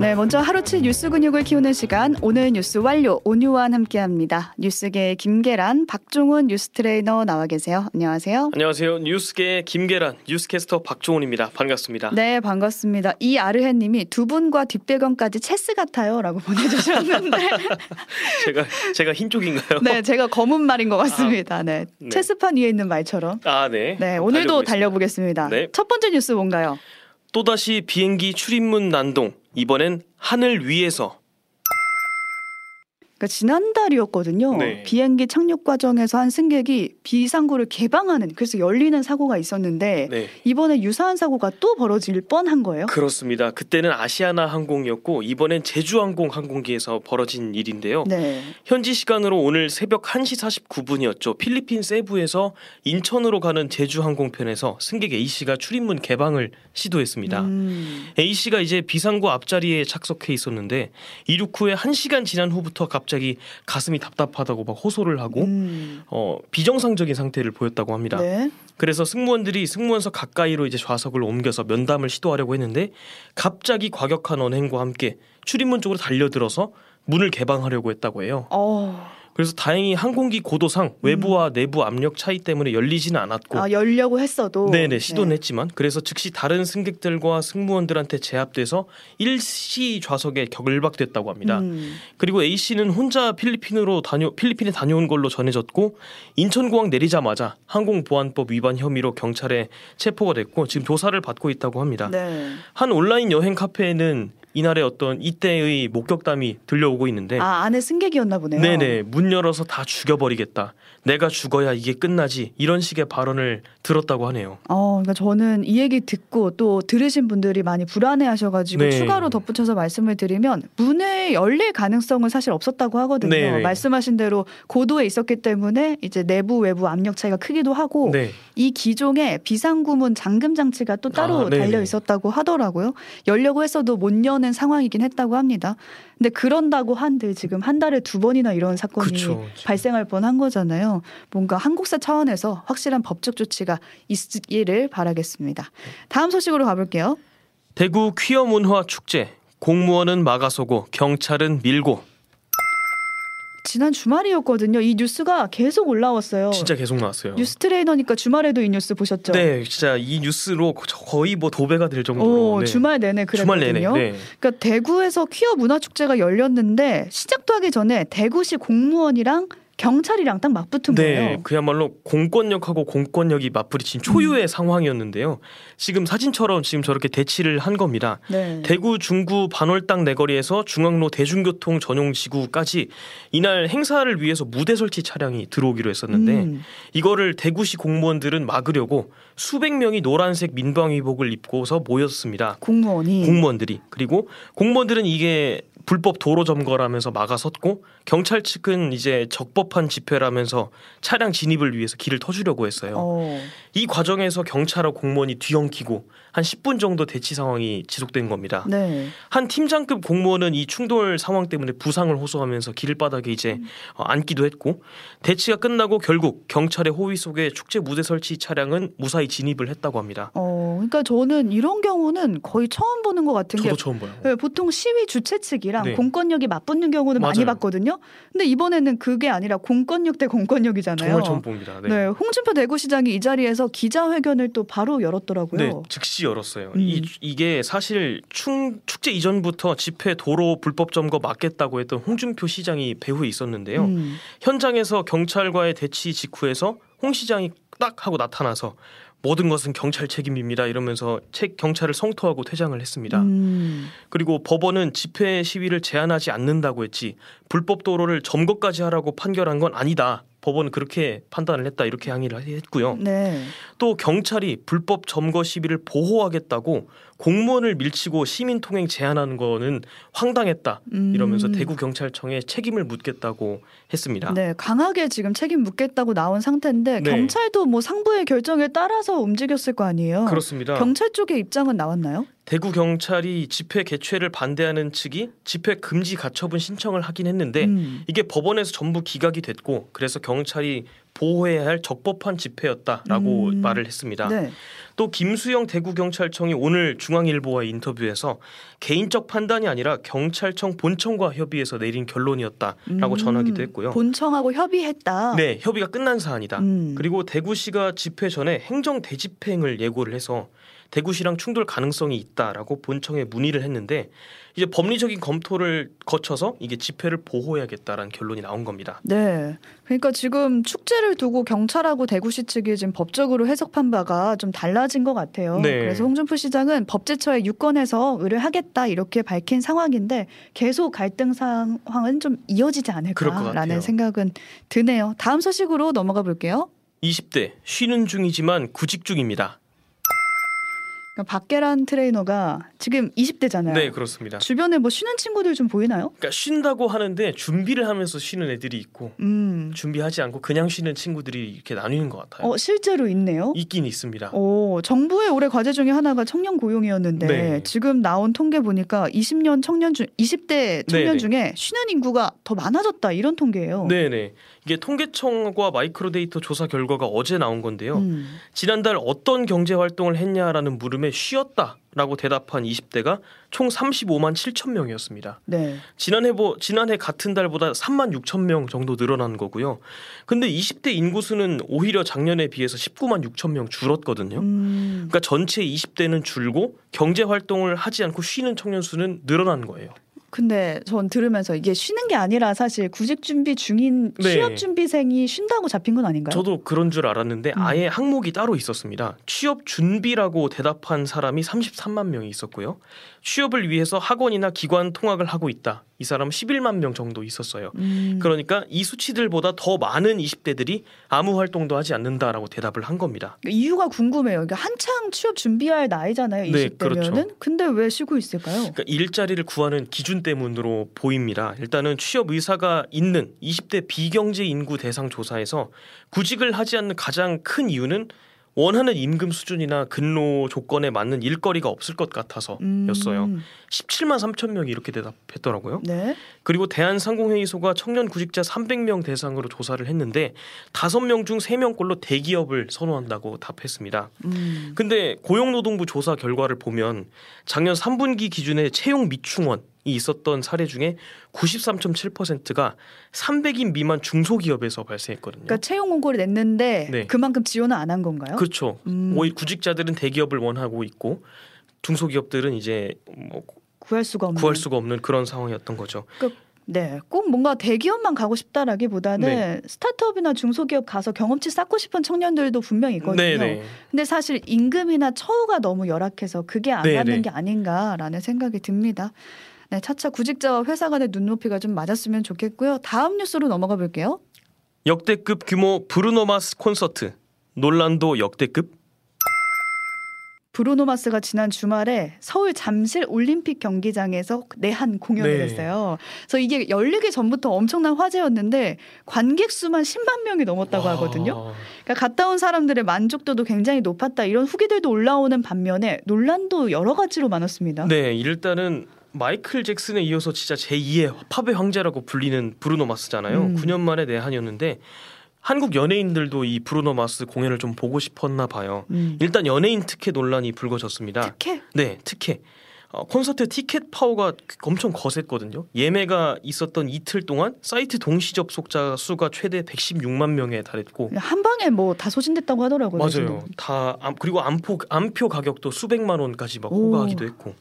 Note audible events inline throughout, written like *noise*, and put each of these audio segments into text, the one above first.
네, 먼저 하루치 뉴스 근육을 키우는 시간 오늘 뉴스 완료 오뉴완 함께합니다. 뉴스계 김계란, 박종훈 뉴스 트레이너 나와 계세요. 안녕하세요. 안녕하세요. 뉴스계 김계란 뉴스캐스터 박종훈입니다. 반갑습니다. 네, 반갑습니다. 이 아르헤님이 두 분과 뒷배경까지 체스 같아요라고 *laughs* 보내주셨는데 *laughs* 제가 제가 흰 쪽인가요? 네, 제가 검은 말인 것 같습니다. 네, 네. 체스판 위에 있는 말처럼. 아 네. 네, 오늘도 달려보겠습니다. 달려보겠습니다. 네. 첫 번째 뉴스 뭔가요? 또다시 비행기 출입문 난동. 이번엔 하늘 위에서 그러니까 지난달이었거든요. 네. 비행기 착륙 과정에서 한 승객이 비상구를 개방하는 그래서 열리는 사고가 있었는데 네. 이번에 유사한 사고가 또 벌어질 뻔한 거예요. 그렇습니다. 그때는 아시아나 항공이었고 이번엔 제주항공 항공기에서 벌어진 일인데요. 네. 현지 시간으로 오늘 새벽 1시 49분이었죠. 필리핀 세부에서 인천으로 가는 제주항공편에서 승객 A 씨가 출입문 개방을 시도했습니다. 음, A 씨가 이제 비상구 앞자리에 착석해 있었는데 이륙 후에 1시간 지난 후부터 갑 자기 가슴이 답답하다고 막 호소를 하고 음. 어, 비정상적인 상태를 보였다고 합니다. 네. 그래서 승무원들이 승무원석 가까이로 이제 좌석을 옮겨서 면담을 시도하려고 했는데 갑자기 과격한 언행과 함께 출입문 쪽으로 달려들어서 문을 개방하려고 했다고 해요. 어, 그래서 다행히 항공기 고도상 외부와 내부 압력 차이 때문에 열리지는 않았고 아, 열려고 했어도 네네 시도는 했지만 그래서 즉시 다른 승객들과 승무원들한테 제압돼서 일시 좌석에 결박됐다고 합니다. 음, 그리고 A 씨는 혼자 필리핀으로 다녀 필리핀에 다녀온 걸로 전해졌고 인천공항 내리자마자 항공보안법 위반 혐의로 경찰에 체포가 됐고 지금 조사를 받고 있다고 합니다. 네. 한 온라인 여행 카페에는 이날의 어떤 이때의 목격담이 들려오고 있는데 아 안에 승객이었나 보네요. 네네 문 열어서 다 죽여버리겠다. 내가 죽어야 이게 끝나지 이런 식의 발언을 들었다고 하네요. 어, 그러니까 저는 이 얘기 듣고 또 들으신 분들이 많이 불안해하셔가지고 네. 추가로 덧붙여서 말씀을 드리면 문에 열릴 가능성은 사실 없었다고 하거든요. 네. 말씀하신 대로 고도에 있었기 때문에 이제 내부 외부 압력 차이가 크기도 하고 네. 이 기종에 비상구문 잠금 장치가 또 따로 아, 네. 달려 있었다고 하더라고요. 열려고 했어도 못 여는 상황이긴 했다고 합니다. 근데 그런다고 한들 지금 한 달에 두 번이나 이런 사건이 그쵸. 발생할 뻔한 거잖아요. 뭔가 한국사 차원에서 확실한 법적 조치가 있기를 바라겠습니다. 다음 소식으로 가볼게요. 대구 퀴어 문화 축제 공무원은 막아서고 경찰은 밀고 지난 주말이었거든요. 이 뉴스가 계속 올라왔어요. 진짜 계속 나왔어요. 뉴스 트레이너니까 주말에도 이 뉴스 보셨죠? 네, 진짜 이 뉴스로 거의 뭐 도배가 될 정도로 오, 네. 주말 내내 주말 그랬거든요. 내내. 네. 그러니까 대구에서 퀴어 문화 축제가 열렸는데 시작도 하기 전에 대구시 공무원이랑 경찰이랑 딱 맞붙은 네, 거예요. 그야말로 공권력하고 공권력이 맞부딪힌 초유의 음. 상황이었는데요. 지금 사진처럼 지금 저렇게 대치를 한 겁니다. 네. 대구 중구 반월당 내거리에서 중앙로 대중교통 전용 지구까지 이날 행사를 위해서 무대 설치 차량이 들어오기로 했었는데 음. 이거를 대구시 공무원들은 막으려고 수백 명이 노란색 민방위복을 입고서 모였습니다. 공무원이 공무원들이 그리고 공무원들은 이게 불법 도로 점거라면서 막아섰고 경찰 측은 이제 적법한 집회라면서 차량 진입을 위해서 길을 터주려고 했어요. 어. 이 과정에서 경찰하고 공무원이 뒤엉키고 한 10분 정도 대치 상황이 지속된 겁니다. 네. 한 팀장급 공무원은 이 충돌 상황 때문에 부상을 호소하면서 길바닥에 이제 어, 앉기도 했고 대치가 끝나고 결국 경찰의 호위 속에 축제 무대 설치 차량은 무사히 진입을 했다고 합니다. 어, 그러니까 저는 이런 경우는 거의 처음 보는 것 같은 게 저도 처음 봐요. 네, 보통 시위 주최 측이랑 네. 공권력이 맞붙는 경우는 많이 맞아요. 봤거든요. 근데 이번에는 그게 아니라 공권력 대 공권력이잖아요. 정말 처음 봅니다. 네. 네, 홍준표 대구시장이 이 자리에서 기자회견을 또 바로 열었더라고요. 네, 즉시 열었어요. 음. 이, 이게 사실 충, 축제 이전부터 집회 도로 불법 점거 막겠다고 했던 홍준표 시장이 배후에 있었는데요. 음. 현장에서 경찰과의 대치 직후에서 홍 시장이 딱 하고 나타나서 모든 것은 경찰 책임입니다 이러면서 책 경찰을 성토하고 퇴장을 했습니다. 음. 그리고 법원은 집회 시위를 제한하지 않는다고 했지 불법 도로를 점거까지 하라고 판결한 건 아니다. 법원은 그렇게 판단을 했다 이렇게 항의를 했고요. 네. 또 경찰이 불법 점거 시비를 보호하겠다고 공무원을 밀치고 시민 통행 제한하는 거는 황당했다 음. 이러면서 대구 경찰청에 책임을 묻겠다고 했습니다. 네, 강하게 지금 책임 묻겠다고 나온 상태인데 네. 경찰도 뭐 상부의 결정에 따라서 움직였을 거 아니에요. 그렇습니다. 경찰 쪽의 입장은 나왔나요? 대구 경찰이 집회 개최를 반대하는 측이 집회 금지 가처분 신청을 하긴 했는데 음. 이게 법원에서 전부 기각이 됐고 그래서 경찰이 보호해야 할 적법한 집회였다라고 음. 말을 했습니다. 네. 또 김수영 대구경찰청이 오늘 중앙일보와의 인터뷰에서 개인적 판단이 아니라 경찰청 본청과 협의해서 내린 결론이었다라고 음, 전하기도 했고요. 본청하고 협의했다. 네, 협의가 끝난 사안이다. 음. 그리고 대구시가 집회 전에 행정 대집행을 예고를 해서 대구시랑 충돌 가능성이 있다라고 본청에 문의를 했는데 이제 법리적인 검토를 거쳐서 이게 집회를 보호해야겠다라는 결론이 나온 겁니다. 네. 그러니까 지금 축제를 두고 경찰하고 대구시 측이 지금 법적으로 해석한 바가 좀 달라진 것 같아요. 네. 그래서 홍준표 시장은 법제처에 유권해서 의뢰하겠다 이렇게 밝힌 상황인데 계속 갈등 상황은 좀 이어지지. 않을까라는 생각은 드네요. 다음 소식으로 넘어가 볼게요. 20대 쉬는 중이지만 구직 중입니다. 그러니까 박계란 트레이너가 지금 20대잖아요. 네, 그렇습니다. 주변에 뭐 쉬는 친구들 좀 보이나요? 그러니까 쉰다고 하는데 준비를 하면서 쉬는 애들이 있고 음. 준비하지 않고 그냥 쉬는 친구들이 이렇게 나뉘는 것 같아요. 어 실제로 있네요. 있긴 있습니다. 오, 정부의 올해 과제 중에 하나가 청년 고용이었는데 네. 지금 나온 통계 보니까 20년 청년 중 20대 청년 네네. 중에 쉬는 인구가 더 많아졌다 이런 통계예요. 네 네. 이게 통계청과 마이크로데이터 조사 결과가 어제 나온 건데요. 음. 지난달 어떤 경제 활동을 했냐라는 물음에 쉬었다라고 대답한 20대가 총 35만 7천 명이었습니다. 네. 지난해 보 지난해 같은 달보다 3만 6천 명 정도 늘어난 거고요. 근데 20대 인구 수는 오히려 작년에 비해서 19만 6천 명 줄었거든요. 음. 그러니까 전체 20대는 줄고 경제 활동을 하지 않고 쉬는 청년 수는 늘어난 거예요. 근데 전 들으면서 이게 쉬는 게 아니라 사실 구직 준비 중인 네. 취업 준비생이 쉰다고 잡힌 건 아닌가요? 저도 그런 줄 알았는데 음. 아예 항목이 따로 있었습니다. 취업 준비라고 대답한 사람이 33만 명이 있었고요. 취업을 위해서 학원이나 기관 통학을 하고 있다. 이 사람 11만 명 정도 있었어요. 음. 그러니까 이 수치들보다 더 많은 20대들이 아무 활동도 하지 않는다라고 대답을 한 겁니다. 이유가 궁금해요. 한창 취업 준비할 나이잖아요. 네, 20대면은. 그렇죠. 근데 왜 쉬고 있을까요? 그러니까 일자리를 구하는 기준 때문으로 보입니다. 일단은 취업 의사가 있는 20대 비경제 인구 대상 조사에서 구직을 하지 않는 가장 큰 이유는 원하는 임금 수준이나 근로 조건에 맞는 일거리가 없을 것 같아서였어요. 음. 17만 3천 명이 이렇게 대답했더라고요. 네. 그리고 대한상공회의소가 청년 구직자 300명 대상으로 조사를 했는데 5명 중 3명꼴로 대기업을 선호한다고 답했습니다. 음. 근데 고용노동부 조사 결과를 보면 작년 3분기 기준에 채용 미충원이 있었던 사례 중에 93.7%가 300인 미만 중소기업에서 발생했거든요. 그러니까 채용 공고를 냈는데 네. 그만큼 지원을 안 한 건가요? 그렇죠. 음. 오히려 구직자들은 대기업을 원하고 있고 중소기업들은 이제 뭐 구할 수가 없는. 구할 수가 없는 그런 상황이었던 거죠. 네, 꼭 뭔가 대기업만 가고 싶다라기보다는 네. 스타트업이나 중소기업 가서 경험치 쌓고 싶은 청년들도 분명히 있거든요. 네네. 근데 사실 임금이나 처우가 너무 열악해서 그게 안 네네. 맞는 게 아닌가라는 생각이 듭니다. 네, 차차 구직자와 회사 간의 눈높이가 좀 맞았으면 좋겠고요. 다음 뉴스로 넘어가 볼게요. 역대급 규모 브루노마스 콘서트 논란도 역대급 브루노 마스가 지난 주말에 서울 잠실 올림픽 경기장에서 내한 공연을 네. 했어요. 그래서 이게 열리기 전부터 엄청난 화제였는데 관객 수만 10만 명이 넘었다고 와. 하거든요. 그러니까 갔다 온 사람들의 만족도도 굉장히 높았다 이런 후기들도 올라오는 반면에 논란도 여러 가지로 많았습니다. 네, 일단은 마이클 잭슨에 이어서 진짜 제2의 팝의 황제라고 불리는 브루노 마스잖아요. 음. 9년 만에 내한이었는데 한국 연예인들도 이 브루노 마스 공연을 좀 보고 싶었나 봐요. 음. 일단 연예인 특혜 논란이 불거졌습니다. 특혜 네, 특혜. 어, 콘서트 티켓 파워가 엄청 거셌거든요. 예매가 있었던 이틀 동안 사이트 동시 접속자 수가 최대 116만 명에 달했고 한 방에 뭐 다 소진됐다고 하더라고요. 맞아요. 다 암- 그리고 암표 암표 가격도 수백만 원까지 막 오. 호가하기도 했고.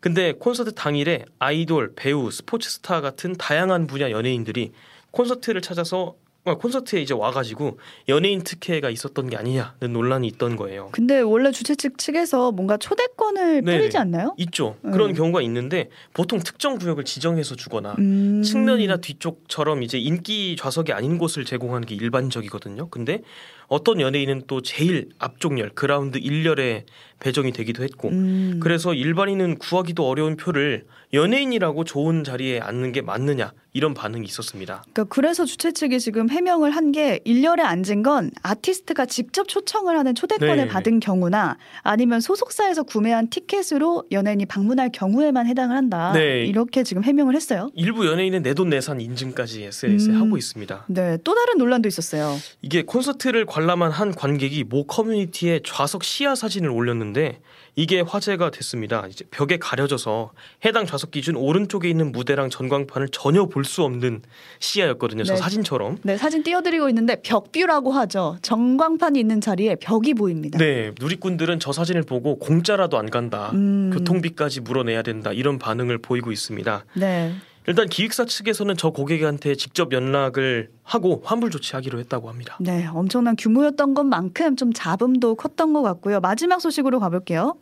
근데 콘서트 당일에 아이돌, 배우, 스포츠 스타 같은 다양한 분야 연예인들이 콘서트를 찾아서 어, 콘서트에 이제 와가지고 연예인 특혜가 있었던 게 아니냐는 논란이 있던 거예요. 근데 원래 주최 측 측에서 뭔가 초대권을 네네. 뿌리지 않나요? 있죠. 음. 그런 경우가 있는데 보통 특정 구역을 지정해서 주거나 음. 측면이나 뒤쪽처럼 이제 인기 좌석이 아닌 곳을 제공하는 게 일반적이거든요. 근데 어떤 연예인은 또 제일 앞쪽열 그라운드 1열에 배정이 되기도 했고 음. 그래서 일반인은 구하기도 어려운 표를 연예인이라고 좋은 자리에 앉는 게 맞느냐 이런 반응이 있었습니다. 그러니까 그래서 주최 측이 지금 해명을 한 게 1열에 앉은 건 아티스트가 직접 초청을 하는 초대권을 네. 받은 경우나 아니면 소속사에서 구매한 티켓으로 연예인이 방문할 경우에만 해당을 한다. 네. 이렇게 지금 해명을 했어요. 일부 연예인은 내돈내산 인증까지 SNS에 음. 하고 있습니다. 네, 또 다른 논란도 있었어요. 이게 콘서트를 관람한 한 관객이 모 커뮤니티에 좌석 시야 사진을 올렸는데 이게 화제가 됐습니다. 이제 벽에 가려져서 해당 좌석 기준 오른쪽에 있는 무대랑 전광판을 전혀 볼 수 없는 시야였거든요. 저 네. 사진처럼. 네, 사진 띄워드리고 있는데 벽뷰라고 하죠. 전광판이 있는 자리에 벽이 보입니다. 네, 누리꾼들은 저 사진을 보고 공짜라도 안 간다. 음. 교통비까지 물어내야 된다. 이런 반응을 보이고 있습니다. 네. 일단 기획사 측에서는 저 고객한테 직접 연락을 하고 환불 조치하기로 했다고 합니다. 네, 엄청난 규모였던 것만큼 좀 잡음도 컸던 것 같고요. 마지막 소식으로 가볼게요.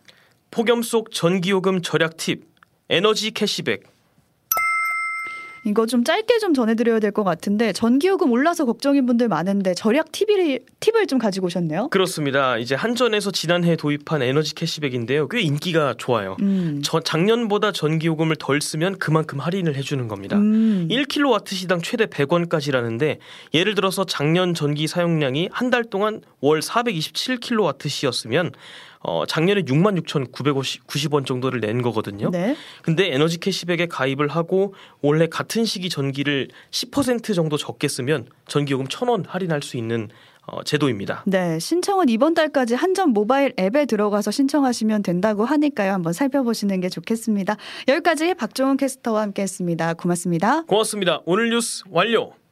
폭염 속 전기요금 절약 팁, 에너지 캐시백. 이거 좀 짧게 좀 전해드려야 될 것 같은데 전기요금 올라서 걱정인 분들 많은데 절약 팁을 팁을 좀 가지고 오셨네요. 그렇습니다. 이제 한전에서 지난해 도입한 에너지 캐시백인데요. 꽤 인기가 좋아요. 음. 저 작년보다 전기요금을 덜 쓰면 그만큼 할인을 해주는 겁니다. 음. 1kW 시당 최대 100원까지라는데 예를 들어서 작년 전기 사용량이 한 달 동안 월 427kWh였으면 어, 작년에 66,990원 정도를 낸 거거든요. 네. 근데 에너지 캐시백에 가입을 하고 올해 같은 시기 전기를 10% 정도 적게 쓰면 전기요금 1,000원 할인할 수 있는 어, 제도입니다. 네, 신청은 이번 달까지 한전 모바일 앱에 들어가서 신청하시면 된다고 하니까요. 한번 살펴보시는 게 좋겠습니다. 여기까지 박종훈 캐스터와 함께했습니다. 고맙습니다. 고맙습니다. 오늘 뉴스 완료.